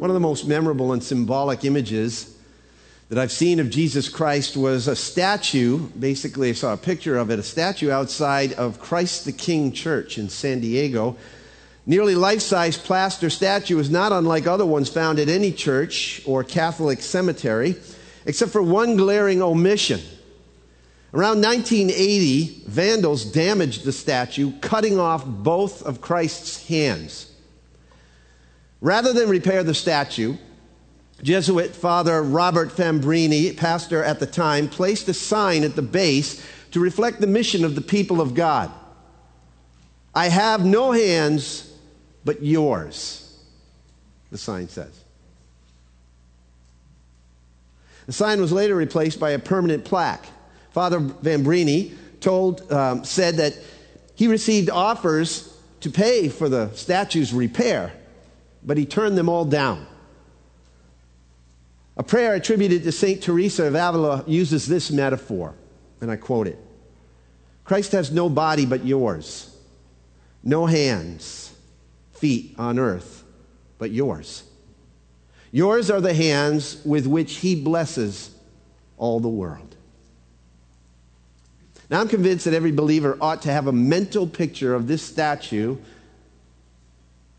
One of the most memorable and symbolic images that I've seen of Jesus Christ was a statue. Basically, I saw a picture of it, a statue outside of Christ the King Church in San Diego. Nearly life size plaster statue is not unlike other ones found at any church or Catholic cemetery, except for one glaring omission. Around 1980, vandals damaged the statue, cutting off both of Christ's hands. Rather than repair the statue, Jesuit Father Robert Fambrini, pastor at the time, placed a sign at the base to reflect the mission of the people of God. I have no hands but yours, the sign says. The sign was later replaced by a permanent plaque. Father Fambrini told, um, said that he received offers to pay for the statue's repair, but he turned them all down. A prayer attributed to St. Teresa of Avila uses this metaphor, and I quote it Christ has no body but yours, no hands, feet on earth but yours. Yours are the hands with which he blesses all the world. Now, I'm convinced that every believer ought to have a mental picture of this statue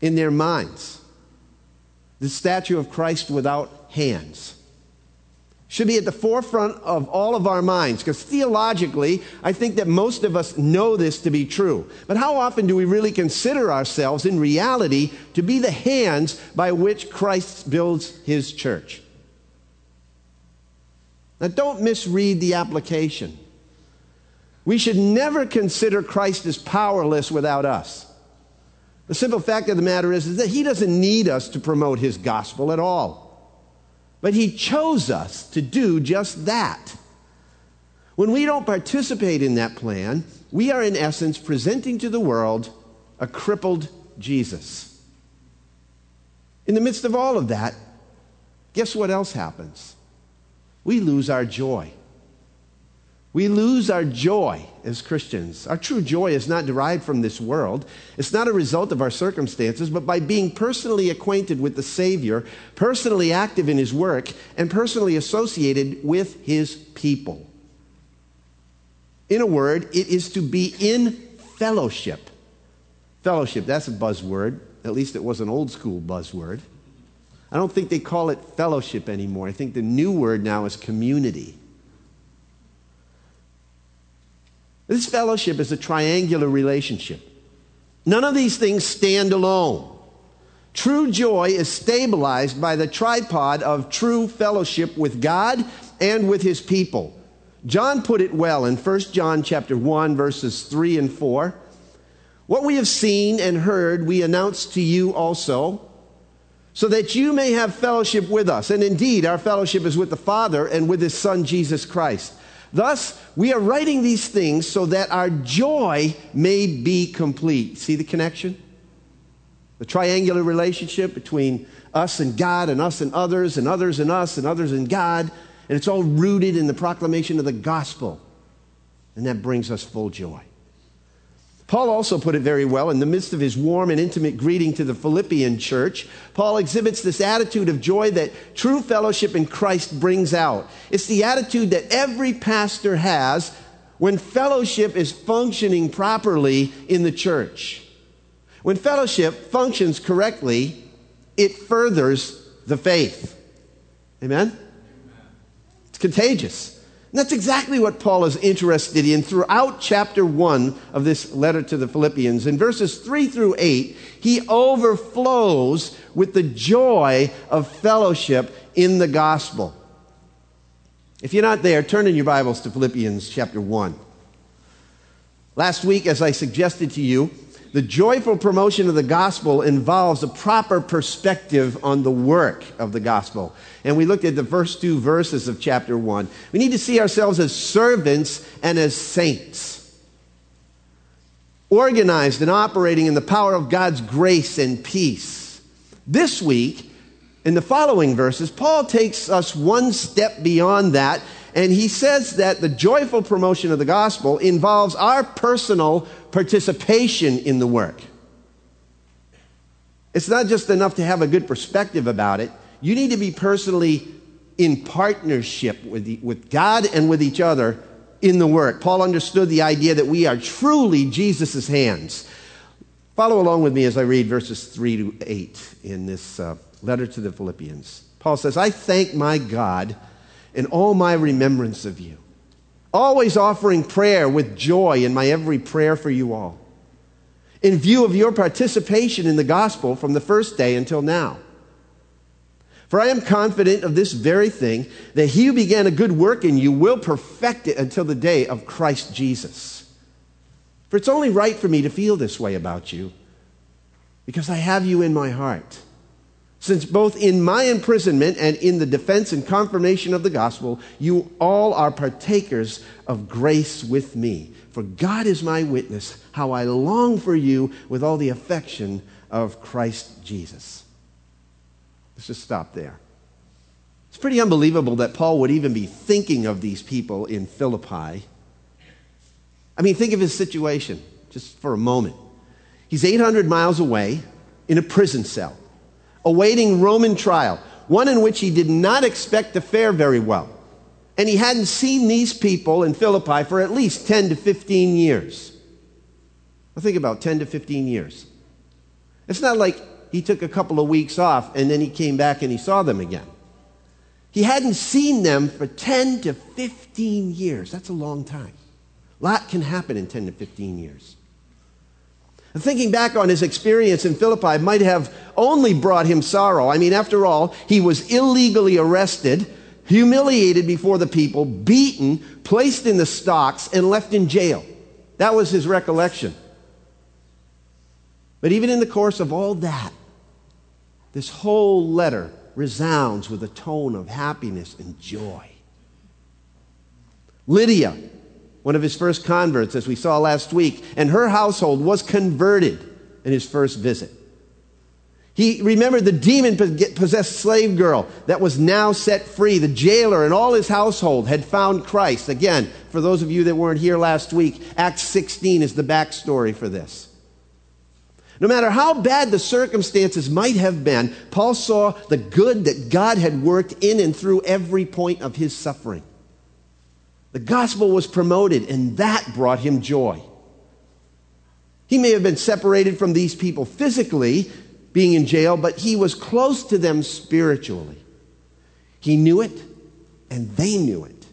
in their minds. The statue of Christ without hands. Should be at the forefront of all of our minds because theologically, I think that most of us know this to be true. But how often do we really consider ourselves in reality to be the hands by which Christ builds his church? Now, don't misread the application. We should never consider Christ as powerless without us. The simple fact of the matter is, is that he doesn't need us to promote his gospel at all. But he chose us to do just that. When we don't participate in that plan, we are in essence presenting to the world a crippled Jesus. In the midst of all of that, guess what else happens? We lose our joy. We lose our joy as Christians. Our true joy is not derived from this world. It's not a result of our circumstances, but by being personally acquainted with the Savior, personally active in His work, and personally associated with His people. In a word, it is to be in fellowship. Fellowship, that's a buzzword. At least it was an old school buzzword. I don't think they call it fellowship anymore. I think the new word now is community. This fellowship is a triangular relationship. None of these things stand alone. True joy is stabilized by the tripod of true fellowship with God and with his people. John put it well in 1 John chapter 1 verses 3 and 4. What we have seen and heard we announce to you also, so that you may have fellowship with us. And indeed, our fellowship is with the Father and with his Son Jesus Christ. Thus, we are writing these things so that our joy may be complete. See the connection? The triangular relationship between us and God, and us and others, and others and us, and others and God. And it's all rooted in the proclamation of the gospel. And that brings us full joy. Paul also put it very well in the midst of his warm and intimate greeting to the Philippian church. Paul exhibits this attitude of joy that true fellowship in Christ brings out. It's the attitude that every pastor has when fellowship is functioning properly in the church. When fellowship functions correctly, it furthers the faith. Amen? It's contagious. And that's exactly what Paul is interested in throughout chapter 1 of this letter to the Philippians. In verses 3 through 8, he overflows with the joy of fellowship in the gospel. If you're not there, turn in your Bibles to Philippians chapter 1. Last week, as I suggested to you, the joyful promotion of the gospel involves a proper perspective on the work of the gospel. And we looked at the first two verses of chapter 1. We need to see ourselves as servants and as saints, organized and operating in the power of God's grace and peace. This week, in the following verses, Paul takes us one step beyond that and he says that the joyful promotion of the gospel involves our personal participation in the work. It's not just enough to have a good perspective about it. You need to be personally in partnership with, the, with God and with each other in the work. Paul understood the idea that we are truly Jesus' hands. Follow along with me as I read verses 3 to 8 in this uh, letter to the Philippians. Paul says, I thank my God in all my remembrance of you, always offering prayer with joy in my every prayer for you all, in view of your participation in the gospel from the first day until now. For I am confident of this very thing, that he who began a good work in you will perfect it until the day of Christ Jesus. For it's only right for me to feel this way about you, because I have you in my heart. Since both in my imprisonment and in the defense and confirmation of the gospel, you all are partakers of grace with me. For God is my witness, how I long for you with all the affection of Christ Jesus. Let's just stop there. It's pretty unbelievable that Paul would even be thinking of these people in Philippi. I mean, think of his situation just for a moment. He's 800 miles away in a prison cell, awaiting Roman trial, one in which he did not expect to fare very well. And he hadn't seen these people in Philippi for at least 10 to 15 years. Well, think about 10 to 15 years. It's not like he took a couple of weeks off and then he came back and he saw them again. He hadn't seen them for 10 to 15 years. That's a long time. A lot can happen in 10 to 15 years. Thinking back on his experience in Philippi might have only brought him sorrow. I mean, after all, he was illegally arrested, humiliated before the people, beaten, placed in the stocks, and left in jail. That was his recollection. But even in the course of all that, this whole letter resounds with a tone of happiness and joy. Lydia, one of his first converts, as we saw last week, and her household was converted in his first visit. He remembered the demon possessed slave girl that was now set free. The jailer and all his household had found Christ. Again, for those of you that weren't here last week, Acts 16 is the backstory for this. No matter how bad the circumstances might have been, Paul saw the good that God had worked in and through every point of his suffering. The gospel was promoted, and that brought him joy. He may have been separated from these people physically, being in jail, but he was close to them spiritually. He knew it, and they knew it.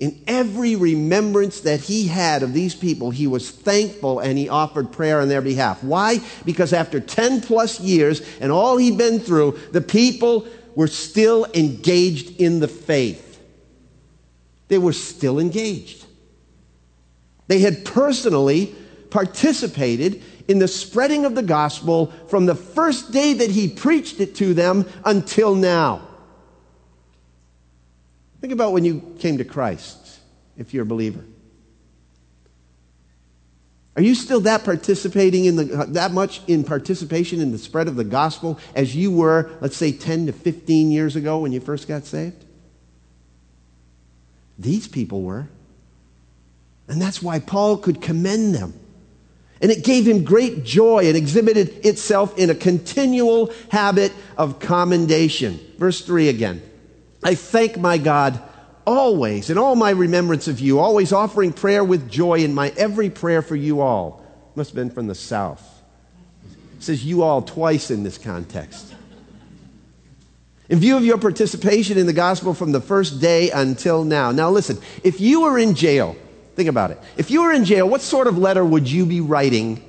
In every remembrance that he had of these people, he was thankful and he offered prayer on their behalf. Why? Because after 10 plus years and all he'd been through, the people were still engaged in the faith. They were still engaged. They had personally participated in the spreading of the gospel from the first day that he preached it to them until now. Think about when you came to Christ, if you're a believer. Are you still that participating in the, that much in participation in the spread of the gospel as you were, let's say, 10 to 15 years ago when you first got saved? These people were. And that's why Paul could commend them. And it gave him great joy and exhibited itself in a continual habit of commendation. Verse 3 again. I thank my God always in all my remembrance of you, always offering prayer with joy in my every prayer for you all. Must have been from the South. It says you all twice in this context. In view of your participation in the gospel from the first day until now. Now, listen, if you were in jail, think about it. If you were in jail, what sort of letter would you be writing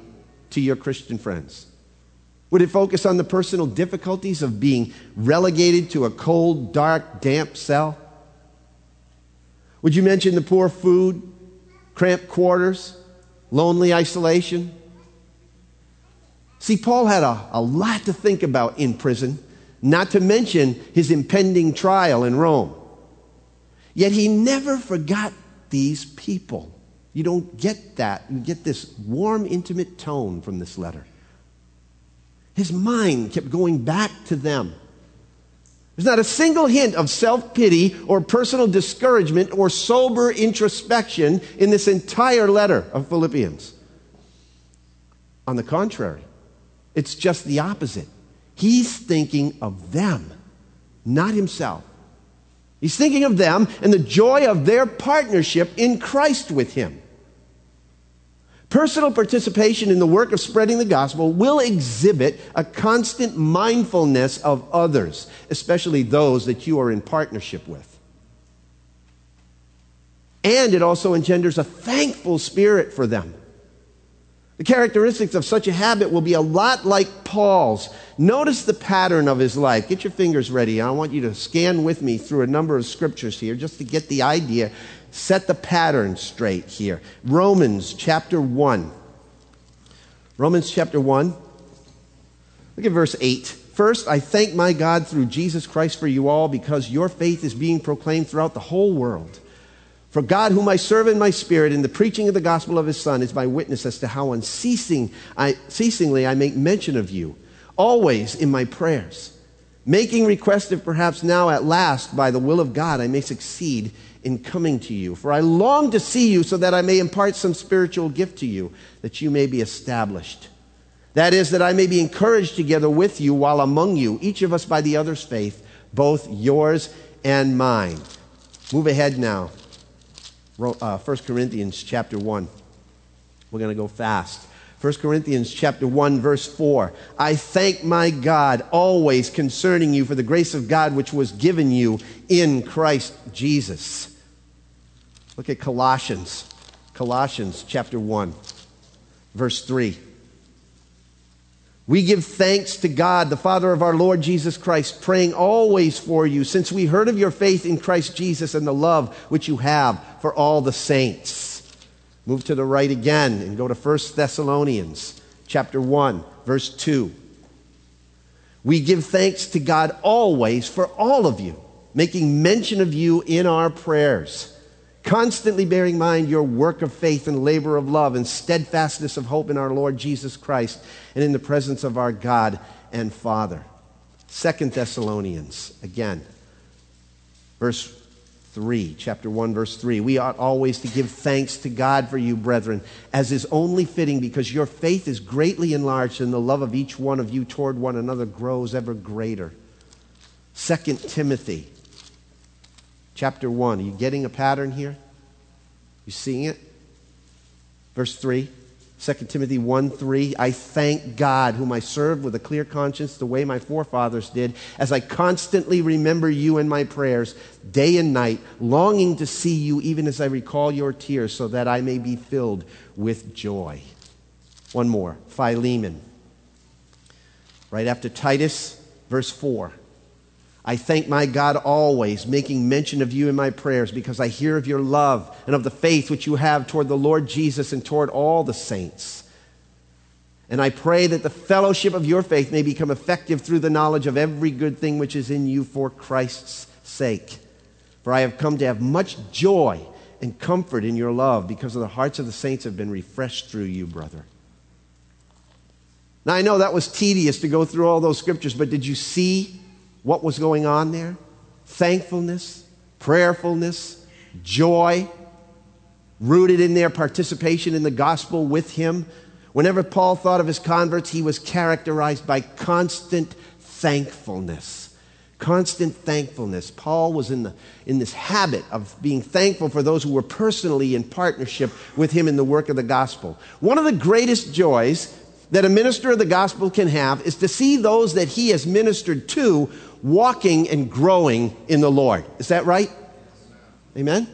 to your Christian friends? Would it focus on the personal difficulties of being relegated to a cold, dark, damp cell? Would you mention the poor food, cramped quarters, lonely isolation? See, Paul had a, a lot to think about in prison, not to mention his impending trial in Rome. Yet he never forgot these people. You don't get that. You get this warm, intimate tone from this letter. His mind kept going back to them. There's not a single hint of self pity or personal discouragement or sober introspection in this entire letter of Philippians. On the contrary, It's just the opposite. He's thinking of them, not himself. He's thinking of them and the joy of their partnership in Christ with him. Personal participation in the work of spreading the gospel will exhibit a constant mindfulness of others, especially those that you are in partnership with. And it also engenders a thankful spirit for them. The characteristics of such a habit will be a lot like Paul's. Notice the pattern of his life. Get your fingers ready. I want you to scan with me through a number of scriptures here just to get the idea set the pattern straight here. Romans chapter 1. Romans chapter 1. Look at verse 8. First, I thank my God through Jesus Christ for you all because your faith is being proclaimed throughout the whole world. For God, whom I serve in my spirit in the preaching of the gospel of his Son, is my witness as to how unceasing I, ceasingly I make mention of you, always in my prayers, making request if perhaps now at last, by the will of God, I may succeed in coming to you. For I long to see you so that I may impart some spiritual gift to you, that you may be established. That is, that I may be encouraged together with you while among you, each of us by the other's faith, both yours and mine. Move ahead now. Uh, 1 Corinthians chapter 1. We're going to go fast. 1 Corinthians chapter 1 verse 4. I thank my God always concerning you for the grace of God which was given you in Christ Jesus. Look at Colossians. Colossians chapter 1, verse 3. We give thanks to God, the Father of our Lord Jesus Christ, praying always for you, since we heard of your faith in Christ Jesus and the love which you have for all the saints. Move to the right again and go to 1 Thessalonians chapter 1, verse 2. We give thanks to God always for all of you, making mention of you in our prayers constantly bearing in mind your work of faith and labor of love and steadfastness of hope in our Lord Jesus Christ and in the presence of our God and Father. Second Thessalonians, again, verse 3, chapter 1, verse 3. We ought always to give thanks to God for you, brethren, as is only fitting, because your faith is greatly enlarged, and the love of each one of you toward one another grows ever greater. Second Timothy chapter 1. Are you getting a pattern here? You seeing it? Verse 3. 2 Timothy 1 3, I thank God, whom I serve with a clear conscience, the way my forefathers did, as I constantly remember you in my prayers, day and night, longing to see you, even as I recall your tears, so that I may be filled with joy. One more, Philemon. Right after Titus, verse 4. I thank my God always, making mention of you in my prayers, because I hear of your love and of the faith which you have toward the Lord Jesus and toward all the saints. And I pray that the fellowship of your faith may become effective through the knowledge of every good thing which is in you for Christ's sake. For I have come to have much joy and comfort in your love, because the hearts of the saints have been refreshed through you, brother. Now, I know that was tedious to go through all those scriptures, but did you see what was going on there thankfulness, prayerfulness, joy, rooted in their participation in the gospel with him. Whenever Paul thought of his converts, he was characterized by constant thankfulness. Constant thankfulness. Paul was in, the, in this habit of being thankful for those who were personally in partnership with him in the work of the gospel. One of the greatest joys that a minister of the gospel can have is to see those that he has ministered to walking and growing in the Lord. Is that right? Amen?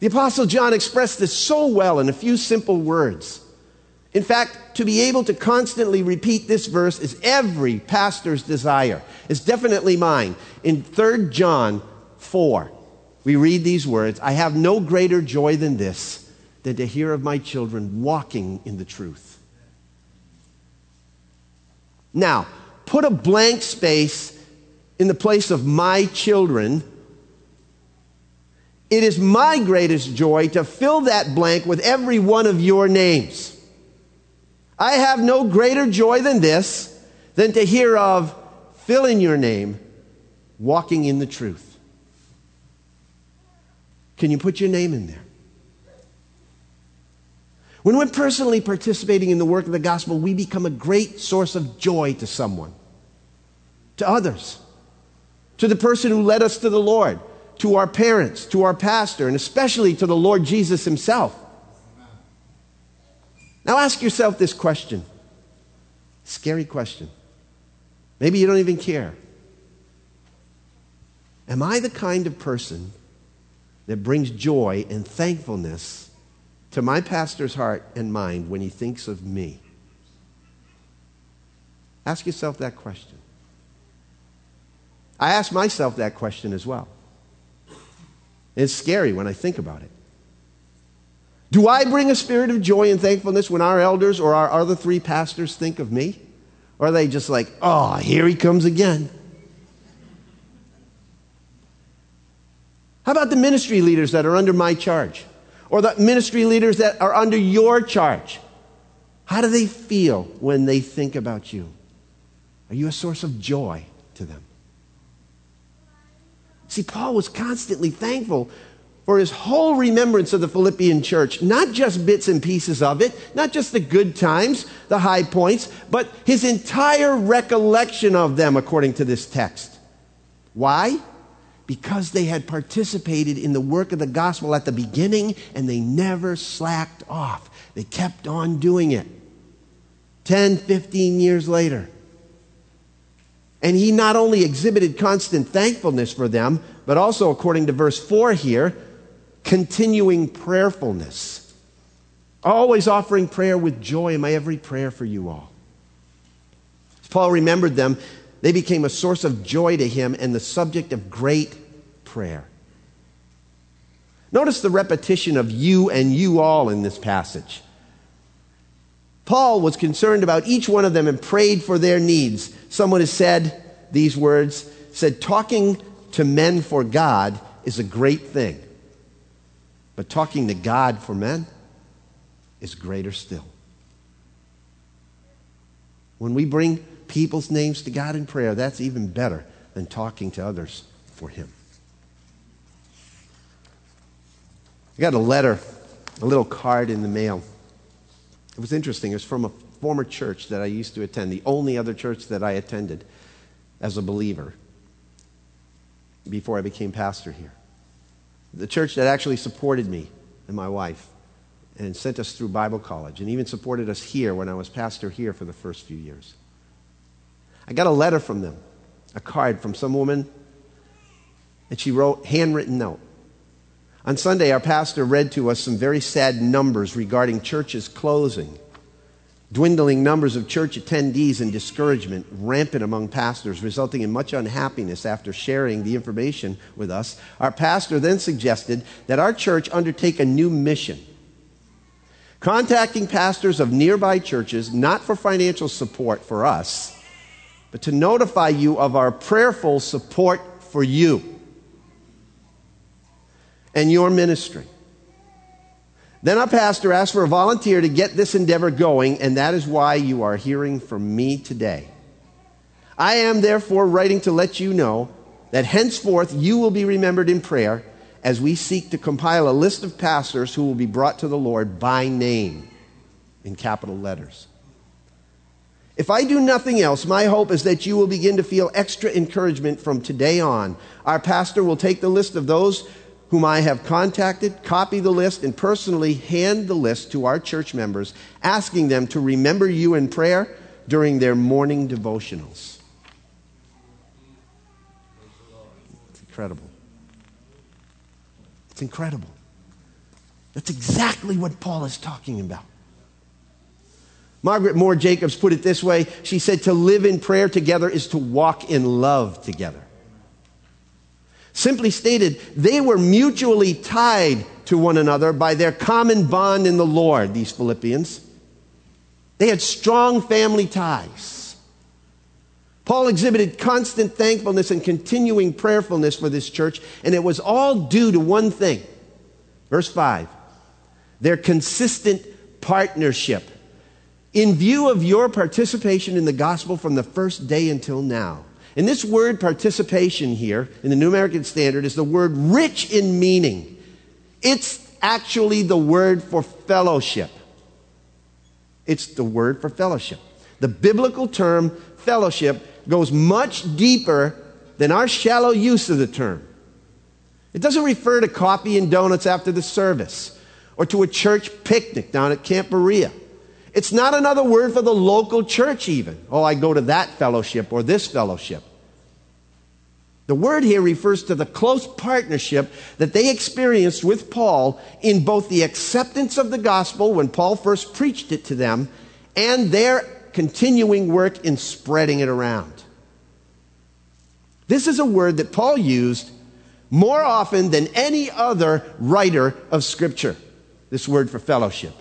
The Apostle John expressed this so well in a few simple words. In fact, to be able to constantly repeat this verse is every pastor's desire. It's definitely mine. In 3 John 4, we read these words I have no greater joy than this, than to hear of my children walking in the truth. Now, put a blank space in the place of my children, it is my greatest joy to fill that blank with every one of your names. I have no greater joy than this, than to hear of, fill in your name, walking in the truth. Can you put your name in there? When we're personally participating in the work of the gospel, we become a great source of joy to someone, to others, to the person who led us to the Lord, to our parents, to our pastor, and especially to the Lord Jesus himself. Now ask yourself this question. Scary question. Maybe you don't even care. Am I the kind of person that brings joy and thankfulness to my pastor's heart and mind when he thinks of me? Ask yourself that question. I ask myself that question as well. It's scary when I think about it. Do I bring a spirit of joy and thankfulness when our elders or our other three pastors think of me? Or are they just like, oh, here he comes again? How about the ministry leaders that are under my charge? Or the ministry leaders that are under your charge? How do they feel when they think about you? Are you a source of joy to them? See, Paul was constantly thankful for his whole remembrance of the Philippian church, not just bits and pieces of it, not just the good times, the high points, but his entire recollection of them, according to this text. Why? Because they had participated in the work of the gospel at the beginning and they never slacked off. They kept on doing it. 10, 15 years later. And he not only exhibited constant thankfulness for them, but also, according to verse 4 here, continuing prayerfulness. Always offering prayer with joy in my every prayer for you all. As Paul remembered them, they became a source of joy to him and the subject of great prayer. Notice the repetition of you and you all in this passage. Paul was concerned about each one of them and prayed for their needs. Someone has said these words, said, talking to men for God is a great thing. But talking to God for men is greater still. When we bring people's names to God in prayer, that's even better than talking to others for Him. I got a letter, a little card in the mail. It was interesting. It was from a former church that I used to attend, the only other church that I attended as a believer before I became pastor here the church that actually supported me and my wife and sent us through Bible college and even supported us here when I was pastor here for the first few years. I got a letter from them, a card from some woman, and she wrote handwritten note. On Sunday, our pastor read to us some very sad numbers regarding churches closing Dwindling numbers of church attendees and discouragement rampant among pastors, resulting in much unhappiness after sharing the information with us. Our pastor then suggested that our church undertake a new mission, contacting pastors of nearby churches, not for financial support for us, but to notify you of our prayerful support for you and your ministry. Then our pastor asked for a volunteer to get this endeavor going, and that is why you are hearing from me today. I am therefore writing to let you know that henceforth you will be remembered in prayer as we seek to compile a list of pastors who will be brought to the Lord by name in capital letters. If I do nothing else, my hope is that you will begin to feel extra encouragement from today on. Our pastor will take the list of those whom I have contacted, copy the list, and personally hand the list to our church members, asking them to remember you in prayer during their morning devotionals. It's incredible. It's incredible. That's exactly what Paul is talking about. Margaret Moore Jacobs put it this way. She said, To live in prayer together is to walk in love together. Simply stated, they were mutually tied to one another by their common bond in the Lord, these Philippians. They had strong family ties. Paul exhibited constant thankfulness and continuing prayerfulness for this church, and it was all due to one thing. Verse 5 their consistent partnership. In view of your participation in the gospel from the first day until now, and this word participation here in the New American Standard is the word rich in meaning. It's actually the word for fellowship. It's the word for fellowship. The biblical term fellowship goes much deeper than our shallow use of the term. It doesn't refer to coffee and donuts after the service or to a church picnic down at Camp Berea. It's not another word for the local church, even. Oh, I go to that fellowship or this fellowship. The word here refers to the close partnership that they experienced with Paul in both the acceptance of the gospel when Paul first preached it to them and their continuing work in spreading it around. This is a word that Paul used more often than any other writer of Scripture, this word for fellowship.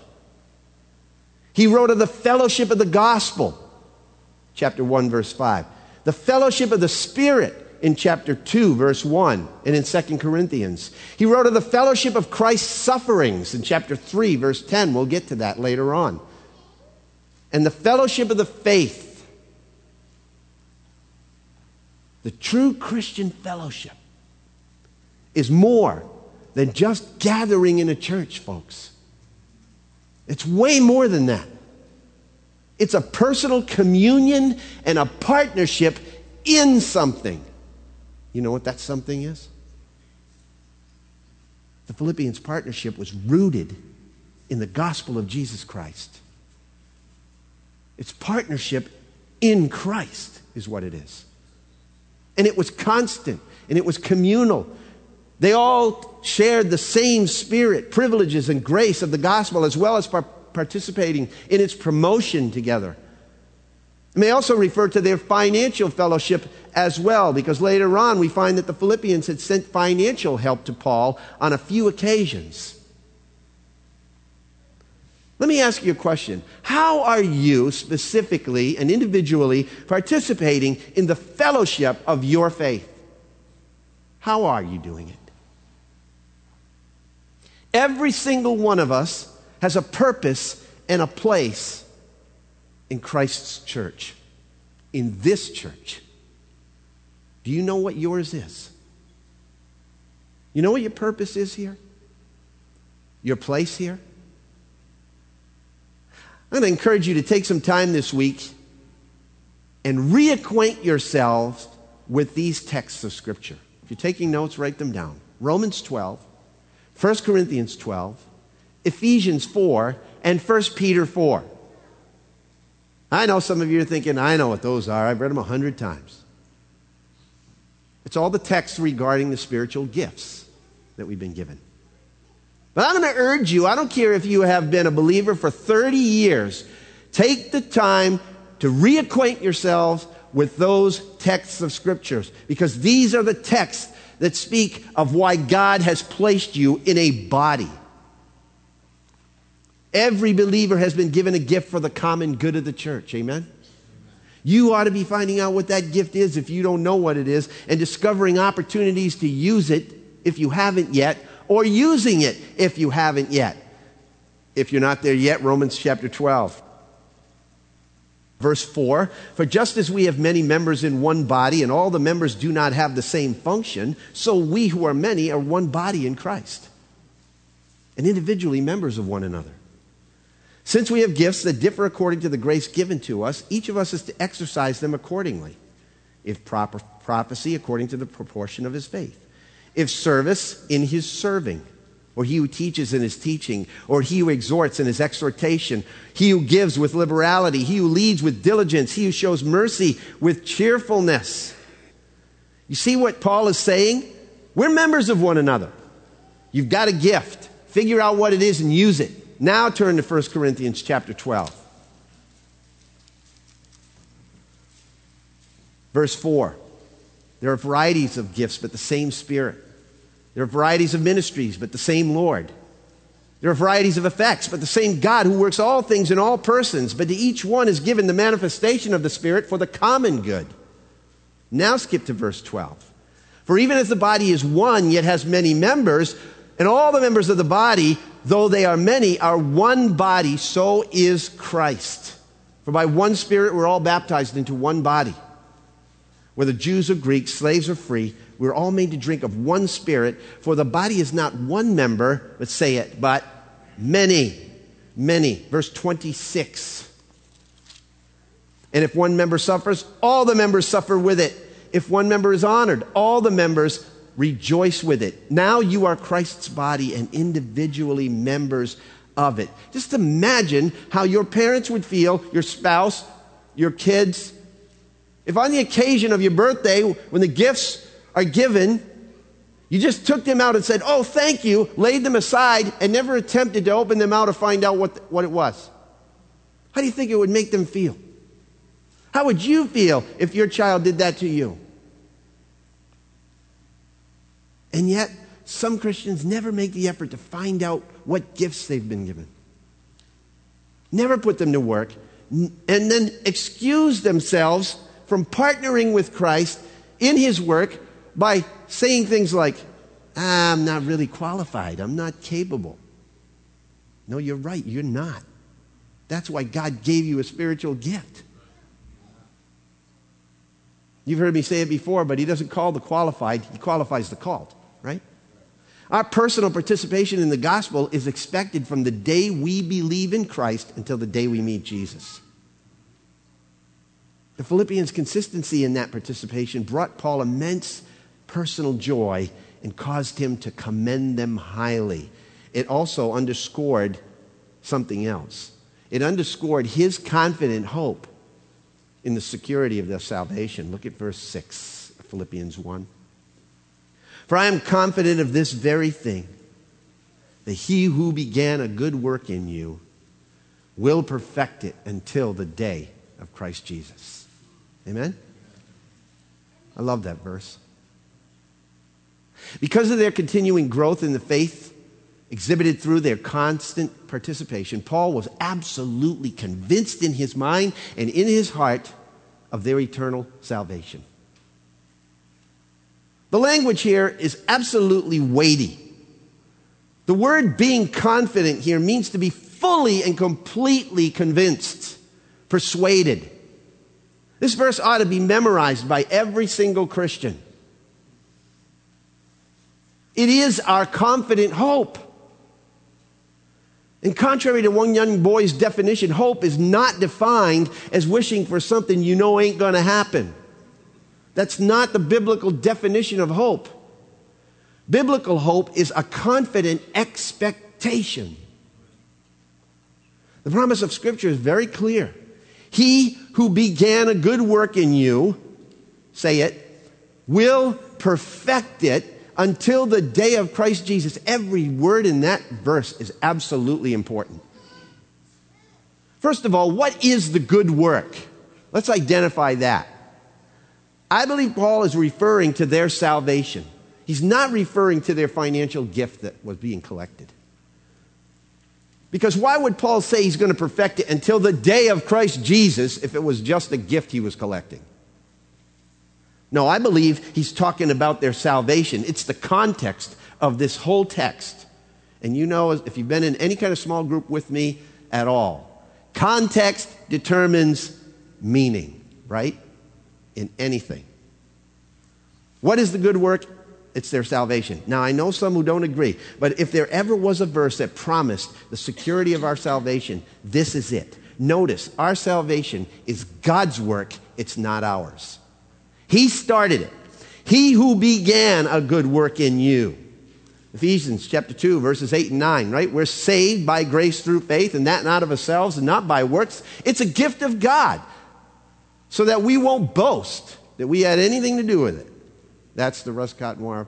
He wrote of the fellowship of the gospel, chapter 1, verse 5. The fellowship of the Spirit in chapter 2, verse 1, and in 2 Corinthians. He wrote of the fellowship of Christ's sufferings in chapter 3, verse 10. We'll get to that later on. And the fellowship of the faith. The true Christian fellowship is more than just gathering in a church, folks. It's way more than that. It's a personal communion and a partnership in something. You know what that something is? The Philippians partnership was rooted in the gospel of Jesus Christ. It's partnership in Christ, is what it is. And it was constant and it was communal. They all shared the same spirit, privileges, and grace of the gospel, as well as par- participating in its promotion together. It may also refer to their financial fellowship as well, because later on we find that the Philippians had sent financial help to Paul on a few occasions. Let me ask you a question. How are you specifically and individually participating in the fellowship of your faith? How are you doing it? Every single one of us has a purpose and a place in Christ's church, in this church. Do you know what yours is? You know what your purpose is here? Your place here? I'm going to encourage you to take some time this week and reacquaint yourselves with these texts of Scripture. If you're taking notes, write them down. Romans 12, 1 Corinthians 12, Ephesians 4, and 1 Peter 4. I know some of you are thinking, I know what those are. I've read them a hundred times. It's all the texts regarding the spiritual gifts that we've been given. But I'm going to urge you, I don't care if you have been a believer for 30 years, take the time to reacquaint yourselves with those texts of scriptures because these are the texts that speak of why God has placed you in a body. Every believer has been given a gift for the common good of the church. Amen? You ought to be finding out what that gift is if you don't know what it is and discovering opportunities to use it if you haven't yet or using it if you haven't yet. If you're not there yet, Romans chapter 12. Verse 4 For just as we have many members in one body, and all the members do not have the same function, so we who are many are one body in Christ, and individually members of one another. Since we have gifts that differ according to the grace given to us, each of us is to exercise them accordingly. If proper prophecy, according to the proportion of his faith. If service, in his serving. Or he who teaches in his teaching. Or he who exhorts in his exhortation. He who gives with liberality. He who leads with diligence. He who shows mercy with cheerfulness. You see what Paul is saying? We're members of one another. You've got a gift. Figure out what it is and use it. Now turn to 1 Corinthians chapter 12. Verse 4. There are varieties of gifts, but the same Spirit. There are varieties of ministries, but the same Lord. There are varieties of effects, but the same God who works all things in all persons, but to each one is given the manifestation of the Spirit for the common good. Now skip to verse 12. For even as the body is one, yet has many members, and all the members of the body, though they are many, are one body, so is Christ. For by one Spirit we're all baptized into one body. Whether Jews or Greeks, slaves or free, we're all made to drink of one Spirit, for the body is not one member, but say it, but many. many. Verse 26. And if one member suffers, all the members suffer with it. If one member is honored, all the members rejoice with it. Now you are Christ's body and individually members of it. Just imagine how your parents would feel, your spouse, your kids, if on the occasion of your birthday, when the gifts are given, you just took them out and said, Oh, thank you, laid them aside, and never attempted to open them out to find out what, what it was. How do you think it would make them feel? How would you feel if your child did that to you? And yet, some Christians never make the effort to find out what gifts they've been given. Never put them to work, and then excuse themselves from partnering with Christ in his work by saying things like, ah, I'm not really qualified, I'm not capable. No, you're right, you're not. That's why God gave you a spiritual gift. You've heard me say it before, but He doesn't call the qualified, He qualifies the called, right? Our personal participation in the gospel is expected from the day we believe in Christ until the day we meet Jesus. The Philippians' consistency in that participation brought Paul immense personal joy and caused him to commend them highly. It also underscored something else. It underscored his confident hope in the security of their salvation. Look at verse 6, Philippians 1. For I am confident of this very thing, that he who began a good work in you will perfect it until the day of Christ Jesus. Amen? I love that verse. Because of their continuing growth in the faith exhibited through their constant participation, Paul was absolutely convinced in his mind and in his heart of their eternal salvation. The language here is absolutely weighty. The word being confident here means to be fully and completely convinced, persuaded. This verse ought to be memorized by every single Christian. It is our confident hope. And contrary to one young boy's definition, hope is not defined as wishing for something you know ain't going to happen. That's not the biblical definition of hope. Biblical hope is a confident expectation. The promise of Scripture is very clear. He who began a good work in you, say it, will perfect it until the day of Christ Jesus. Every word in that verse is absolutely important. First of all, what is the good work? Let's identify that. I believe Paul is referring to their salvation. He's not referring to their financial gift that was being collected. Because why would Paul say he's going to perfect it until the day of Christ Jesus if it was just a gift he was collecting? No, I believe he's talking about their salvation. It's the context of this whole text. And you know, if you've been in any kind of small group with me at all, context determines meaning, right? In anything. What is the good work? it's their salvation. Now, I know some who don't agree, but if there ever was a verse that promised the security of our salvation, this is it. Notice, our salvation is God's work, it's not ours. He started it. He who began a good work in you. Ephesians chapter 2, verses 8 and 9, right? We're saved by grace through faith, and that not of ourselves and not by works. It's a gift of God, so that we won't boast that we had anything to do with it. That's the Russ Cottonwar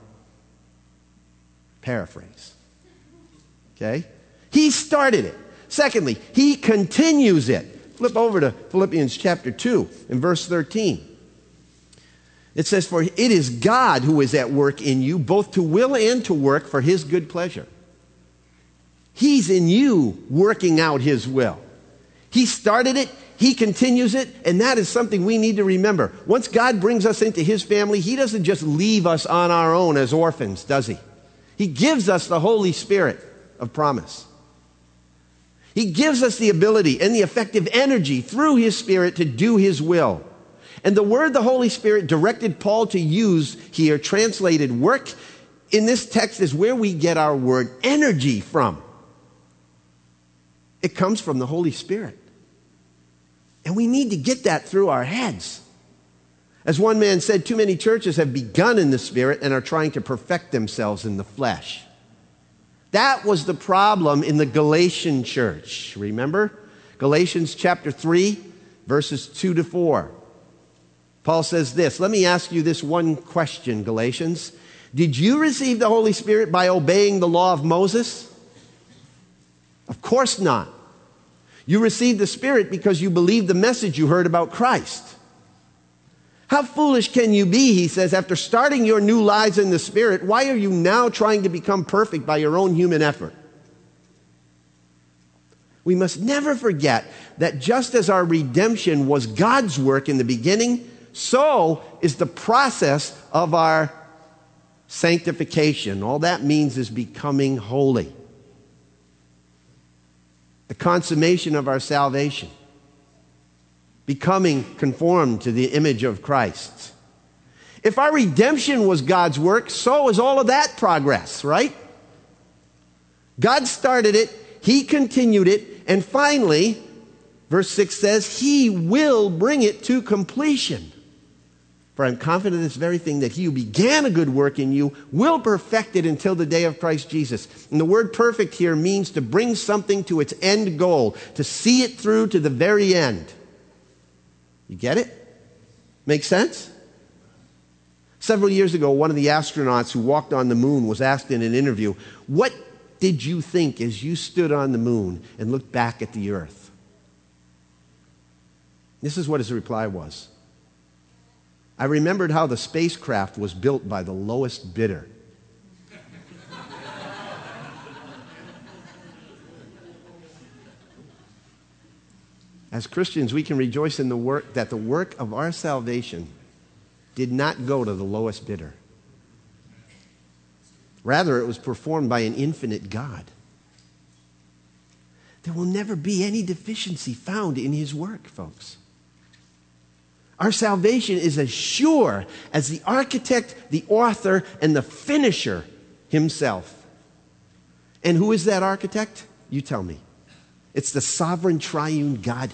paraphrase. Okay? He started it. Secondly, he continues it. Flip over to Philippians chapter 2 and verse 13. It says, For it is God who is at work in you, both to will and to work for his good pleasure. He's in you working out his will. He started it, he continues it, and that is something we need to remember. Once God brings us into His family, He doesn't just leave us on our own as orphans, does He? He gives us the Holy Spirit of promise. He gives us the ability and the effective energy through His Spirit to do His will. And the word the Holy Spirit directed Paul to use here, translated work, in this text is where we get our word energy from. It comes from the Holy Spirit. And we need to get that through our heads. As one man said, too many churches have begun in the Spirit and are trying to perfect themselves in the flesh. That was the problem in the Galatian church. Remember? Galatians chapter 3, verses 2 to 4. Paul says this Let me ask you this one question, Galatians. Did you receive the Holy Spirit by obeying the law of Moses? Of course not. You received the Spirit because you believed the message you heard about Christ. How foolish can you be, he says, after starting your new lives in the Spirit? Why are you now trying to become perfect by your own human effort? We must never forget that just as our redemption was God's work in the beginning, so is the process of our sanctification. All that means is becoming holy. The consummation of our salvation becoming conformed to the image of Christ. If our redemption was God's work, so is all of that progress, right? God started it, He continued it, and finally, verse 6 says, He will bring it to completion. For I'm confident in this very thing that he who began a good work in you will perfect it until the day of Christ Jesus. And the word perfect here means to bring something to its end goal, to see it through to the very end. You get it? Make sense? Several years ago, one of the astronauts who walked on the moon was asked in an interview, What did you think as you stood on the moon and looked back at the earth? This is what his reply was I remembered how the spacecraft was built by the lowest bidder. As Christians, we can rejoice in the work that the work of our salvation did not go to the lowest bidder. Rather, it was performed by an infinite God. There will never be any deficiency found in his work, folks. Our salvation is as sure as the architect, the author, and the finisher himself. And who is that architect? You tell me. It's the sovereign triune God.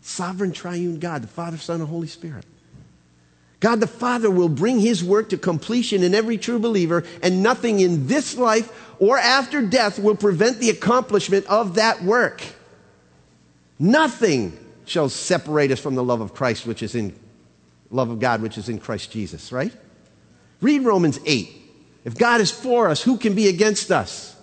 Sovereign triune God, the Father, Son, and Holy Spirit. God the Father will bring his work to completion in every true believer, and nothing in this life or after death will prevent the accomplishment of that work. Nothing shall separate us from the love of Christ, which is in love of God, which is in Christ Jesus, right? Read Romans 8. If God is for us, who can be against us?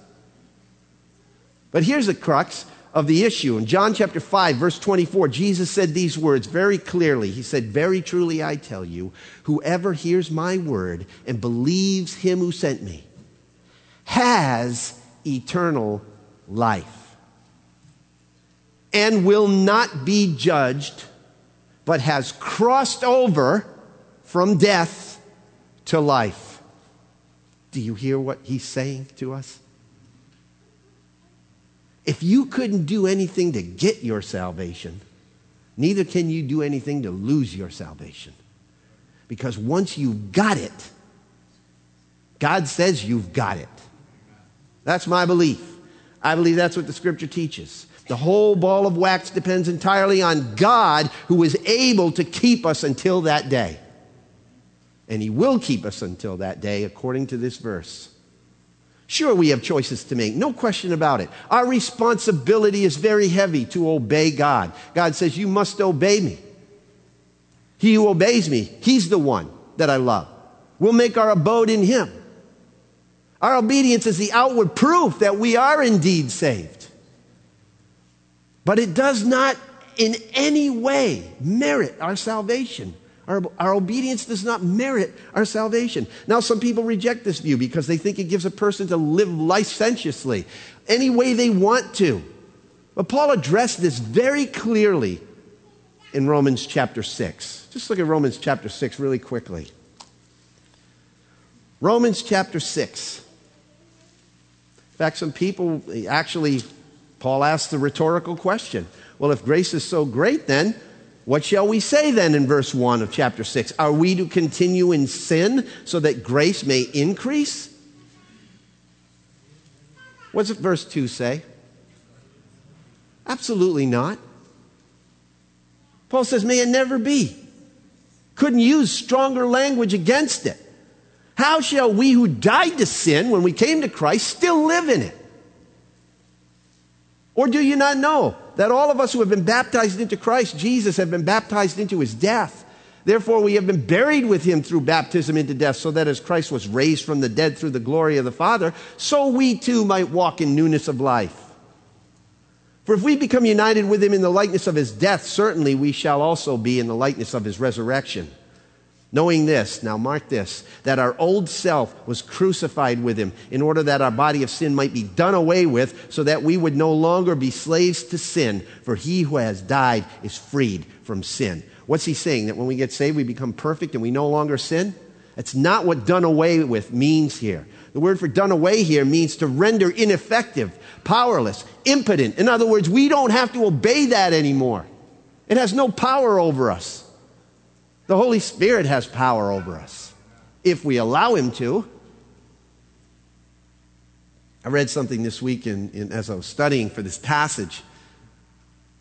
But here's the crux of the issue. In John chapter 5, verse 24, Jesus said these words very clearly. He said, Very truly I tell you, whoever hears my word and believes him who sent me has eternal life and will not be judged, but has crossed over from death to life. Do you hear what he's saying to us? If you couldn't do anything to get your salvation, neither can you do anything to lose your salvation. Because once you've got it, God says you've got it. That's my belief. I believe that's what the scripture teaches. The whole ball of wax depends entirely on God who is able to keep us until that day. And he will keep us until that day, according to this verse. Sure, we have choices to make, no question about it. Our responsibility is very heavy to obey God. God says, You must obey me. He who obeys me, he's the one that I love. We'll make our abode in him. Our obedience is the outward proof that we are indeed saved. But it does not in any way merit our salvation. Our, our obedience does not merit our salvation. Now, some people reject this view because they think it gives a person to live licentiously any way they want to. But Paul addressed this very clearly in Romans chapter 6. Just look at Romans chapter 6 really quickly. Romans chapter 6. In fact, some people actually, Paul asked the rhetorical question well, if grace is so great, then what shall we say then in verse 1 of chapter 6? Are we to continue in sin so that grace may increase? What's it? verse 2 say? Absolutely not. Paul says, may it never be. Couldn't use stronger language against it. How shall we who died to sin when we came to Christ still live in it? Or do you not know that all of us who have been baptized into Christ Jesus have been baptized into his death? Therefore, we have been buried with him through baptism into death, so that as Christ was raised from the dead through the glory of the Father, so we too might walk in newness of life. For if we become united with him in the likeness of his death, certainly we shall also be in the likeness of his resurrection. Knowing this, now mark this, that our old self was crucified with him in order that our body of sin might be done away with, so that we would no longer be slaves to sin, for he who has died is freed from sin. What's he saying? That when we get saved, we become perfect and we no longer sin? That's not what done away with means here. The word for done away here means to render ineffective, powerless, impotent. In other words, we don't have to obey that anymore. It has no power over us. The Holy Spirit has power over us if we allow Him to. I read something this week in, in, as I was studying for this passage,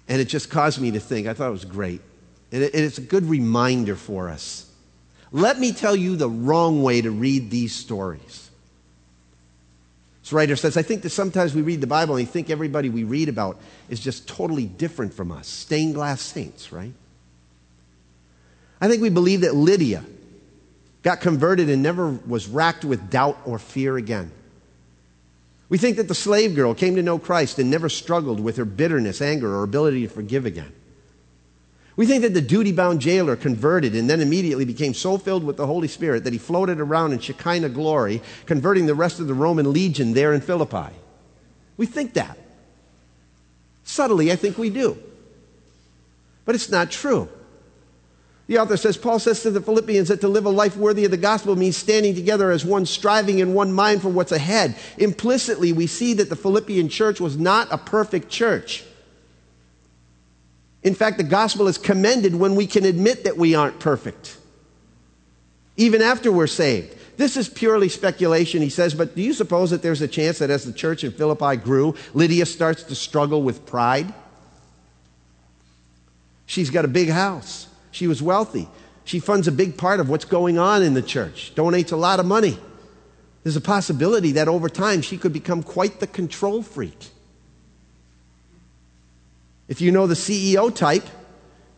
and it just caused me to think. I thought it was great. And it, it's a good reminder for us. Let me tell you the wrong way to read these stories. This writer says, I think that sometimes we read the Bible and we think everybody we read about is just totally different from us. Stained glass saints, right? I think we believe that Lydia got converted and never was racked with doubt or fear again. We think that the slave girl came to know Christ and never struggled with her bitterness, anger, or ability to forgive again. We think that the duty bound jailer converted and then immediately became so filled with the Holy Spirit that he floated around in Shekinah glory, converting the rest of the Roman legion there in Philippi. We think that. Subtly, I think we do. But it's not true. The author says, Paul says to the Philippians that to live a life worthy of the gospel means standing together as one striving in one mind for what's ahead. Implicitly, we see that the Philippian church was not a perfect church. In fact, the gospel is commended when we can admit that we aren't perfect, even after we're saved. This is purely speculation, he says, but do you suppose that there's a chance that as the church in Philippi grew, Lydia starts to struggle with pride? She's got a big house. She was wealthy. She funds a big part of what's going on in the church, donates a lot of money. There's a possibility that over time she could become quite the control freak. If you know the CEO type,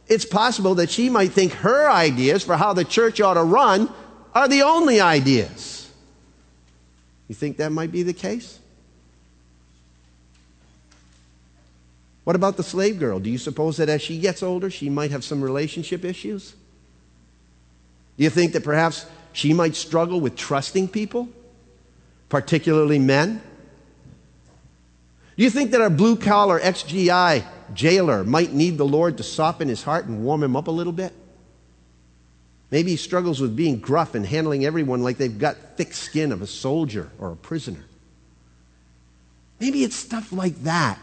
it's possible that she might think her ideas for how the church ought to run are the only ideas. You think that might be the case? What about the slave girl? Do you suppose that as she gets older, she might have some relationship issues? Do you think that perhaps she might struggle with trusting people, particularly men? Do you think that our blue collar XGI jailer might need the Lord to soften his heart and warm him up a little bit. Maybe he struggles with being gruff and handling everyone like they've got thick skin of a soldier or a prisoner. Maybe it's stuff like that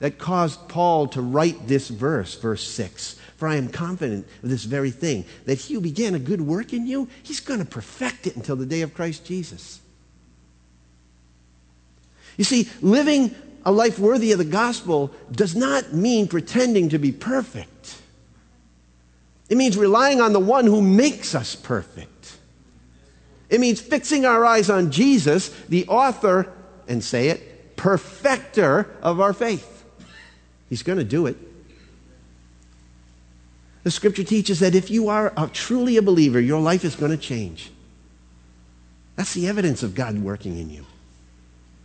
that caused Paul to write this verse, verse 6. For I am confident of this very thing, that he who began a good work in you, he's going to perfect it until the day of Christ Jesus. You see, living a life worthy of the gospel does not mean pretending to be perfect. It means relying on the one who makes us perfect. It means fixing our eyes on Jesus, the author, and say it, perfecter of our faith. He's going to do it. The scripture teaches that if you are a, truly a believer, your life is going to change. That's the evidence of God working in you.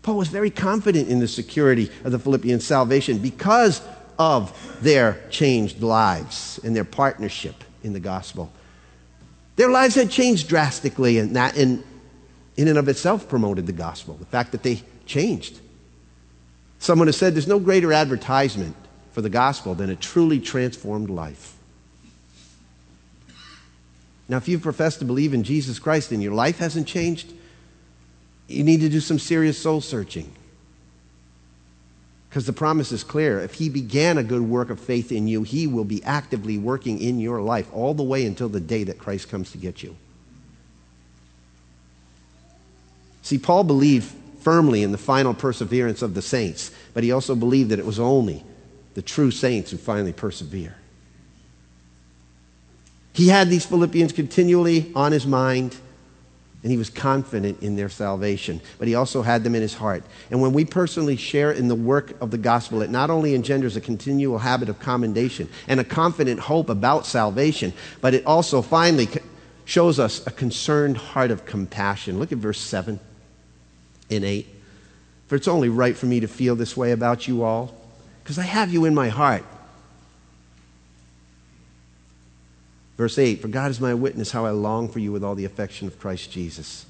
Paul was very confident in the security of the Philippians' salvation because of their changed lives and their partnership in the gospel. Their lives had changed drastically, and that in, in and of itself promoted the gospel, the fact that they changed. Someone has said there's no greater advertisement for the gospel than a truly transformed life. Now, if you've professed to believe in Jesus Christ and your life hasn't changed, you need to do some serious soul searching. Because the promise is clear. If he began a good work of faith in you, he will be actively working in your life all the way until the day that Christ comes to get you. See, Paul believed firmly in the final perseverance of the saints, but he also believed that it was only the true saints who finally persevere. He had these Philippians continually on his mind, and he was confident in their salvation, but he also had them in his heart. And when we personally share in the work of the gospel, it not only engenders a continual habit of commendation and a confident hope about salvation, but it also finally shows us a concerned heart of compassion. Look at verse 7 and 8. For it's only right for me to feel this way about you all, because I have you in my heart. Verse 8 For God is my witness how I long for you with all the affection of Christ Jesus.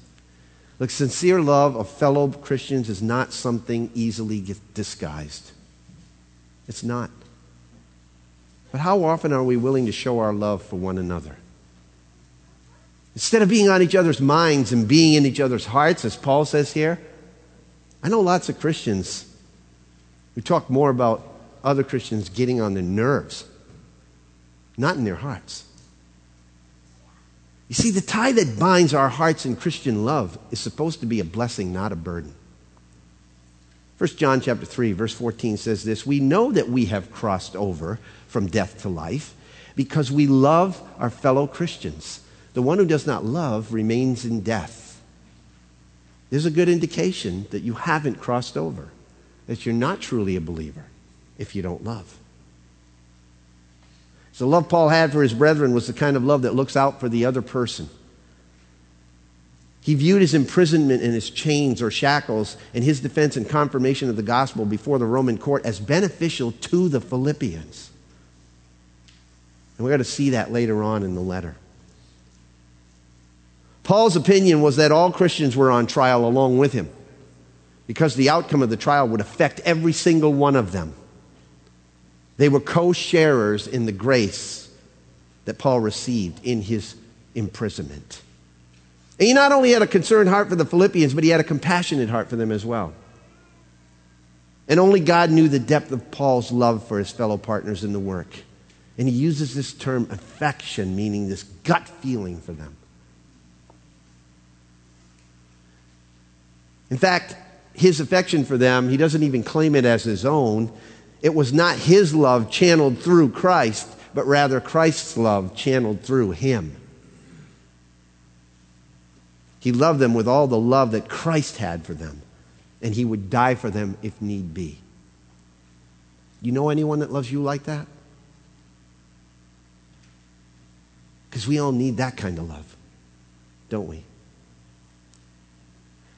Look, sincere love of fellow Christians is not something easily disguised. It's not. But how often are we willing to show our love for one another? Instead of being on each other's minds and being in each other's hearts, as Paul says here, I know lots of Christians who talk more about other Christians getting on their nerves, not in their hearts. You see, the tie that binds our hearts in Christian love is supposed to be a blessing, not a burden. 1 John chapter 3, verse 14 says this We know that we have crossed over from death to life because we love our fellow Christians. The one who does not love remains in death. There's a good indication that you haven't crossed over, that you're not truly a believer if you don't love. So, the love Paul had for his brethren was the kind of love that looks out for the other person. He viewed his imprisonment and his chains or shackles and his defense and confirmation of the gospel before the Roman court as beneficial to the Philippians. And we're going to see that later on in the letter. Paul's opinion was that all Christians were on trial along with him because the outcome of the trial would affect every single one of them. They were co sharers in the grace that Paul received in his imprisonment. And he not only had a concerned heart for the Philippians, but he had a compassionate heart for them as well. And only God knew the depth of Paul's love for his fellow partners in the work. And he uses this term affection, meaning this gut feeling for them. In fact, his affection for them, he doesn't even claim it as his own. It was not his love channeled through Christ, but rather Christ's love channeled through him. He loved them with all the love that Christ had for them, and he would die for them if need be. You know anyone that loves you like that? Because we all need that kind of love, don't we?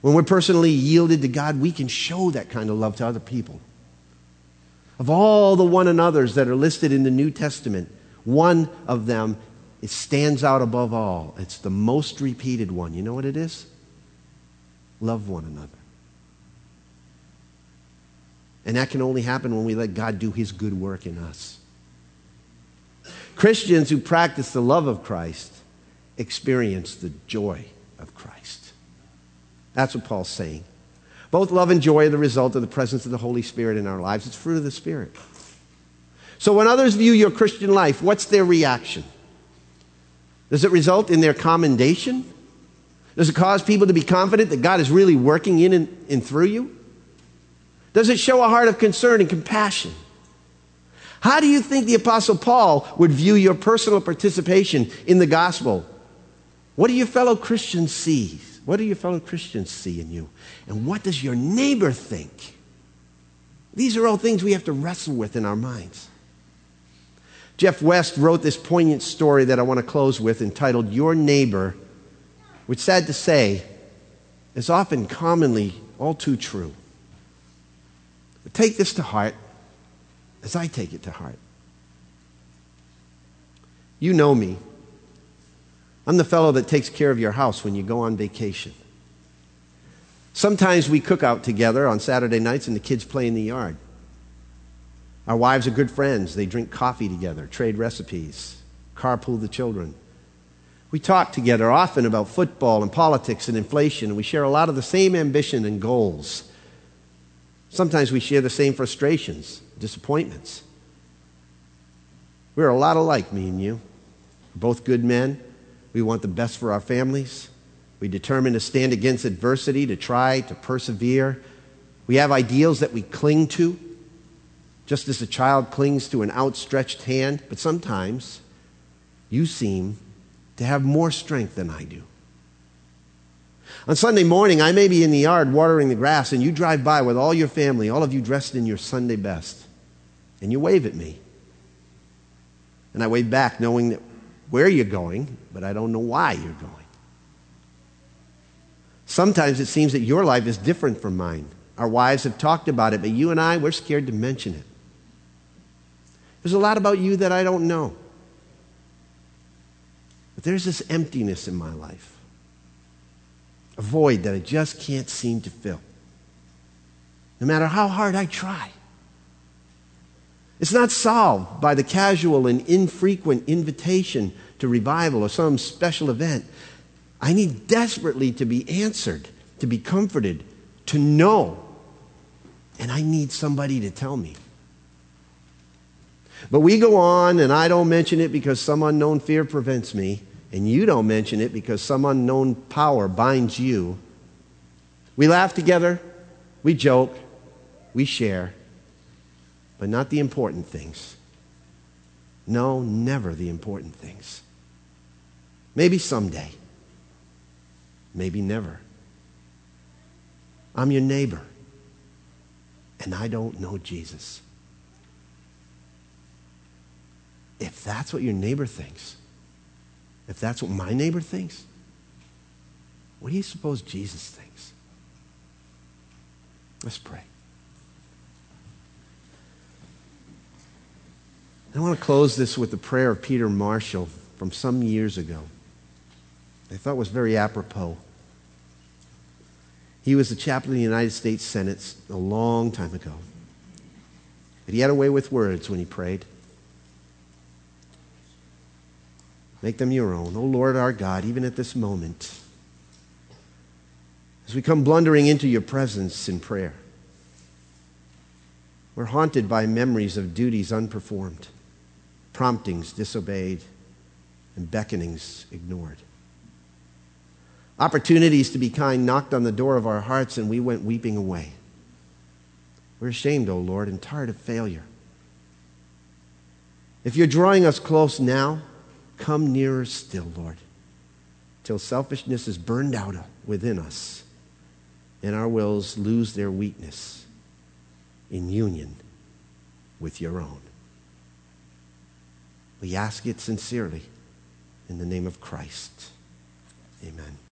When we're personally yielded to God, we can show that kind of love to other people. Of all the one another's that are listed in the New Testament, one of them it stands out above all. It's the most repeated one. You know what it is? Love one another. And that can only happen when we let God do his good work in us. Christians who practice the love of Christ experience the joy. That's what Paul's saying. Both love and joy are the result of the presence of the Holy Spirit in our lives. It's fruit of the Spirit. So when others view your Christian life, what's their reaction? Does it result in their commendation? Does it cause people to be confident that God is really working in and, and through you? Does it show a heart of concern and compassion? How do you think the Apostle Paul would view your personal participation in the gospel? What do your fellow Christians see? What do your fellow Christians see in you? And what does your neighbor think? These are all things we have to wrestle with in our minds. Jeff West wrote this poignant story that I want to close with entitled Your Neighbor, which, sad to say, is often commonly all too true. But take this to heart as I take it to heart. You know me. I'm the fellow that takes care of your house when you go on vacation. Sometimes we cook out together on Saturday nights and the kids play in the yard. Our wives are good friends. They drink coffee together, trade recipes, carpool the children. We talk together often about football and politics and inflation, and we share a lot of the same ambition and goals. Sometimes we share the same frustrations, disappointments. We're a lot alike, me and you. We're both good men. We want the best for our families. We determine to stand against adversity, to try to persevere. We have ideals that we cling to. just as a child clings to an outstretched hand, but sometimes you seem to have more strength than I do. On Sunday morning, I may be in the yard watering the grass, and you drive by with all your family, all of you dressed in your Sunday best, and you wave at me. And I wave back, knowing that where you're going, but I don't know why you're going. Sometimes it seems that your life is different from mine. Our wives have talked about it, but you and I, we're scared to mention it. There's a lot about you that I don't know. But there's this emptiness in my life, a void that I just can't seem to fill, no matter how hard I try. It's not solved by the casual and infrequent invitation to revival or some special event. I need desperately to be answered, to be comforted, to know. And I need somebody to tell me. But we go on, and I don't mention it because some unknown fear prevents me, and you don't mention it because some unknown power binds you. We laugh together, we joke, we share, but not the important things. No, never the important things. Maybe someday, maybe never. I'm your neighbor, and I don't know Jesus. If that's what your neighbor thinks, if that's what my neighbor thinks, what do you suppose Jesus thinks? Let's pray. I want to close this with the prayer of Peter Marshall from some years ago. I thought was very apropos. He was the chaplain of the United States Senate a long time ago. But he had a way with words when he prayed. Make them your own. O oh Lord our God, even at this moment, as we come blundering into your presence in prayer, we're haunted by memories of duties unperformed, promptings disobeyed, and beckonings ignored. Opportunities to be kind knocked on the door of our hearts, and we went weeping away. We're ashamed, O oh Lord, and tired of failure. If you're drawing us close now, Come nearer still, Lord, till selfishness is burned out within us and our wills lose their weakness in union with your own. We ask it sincerely in the name of Christ. Amen.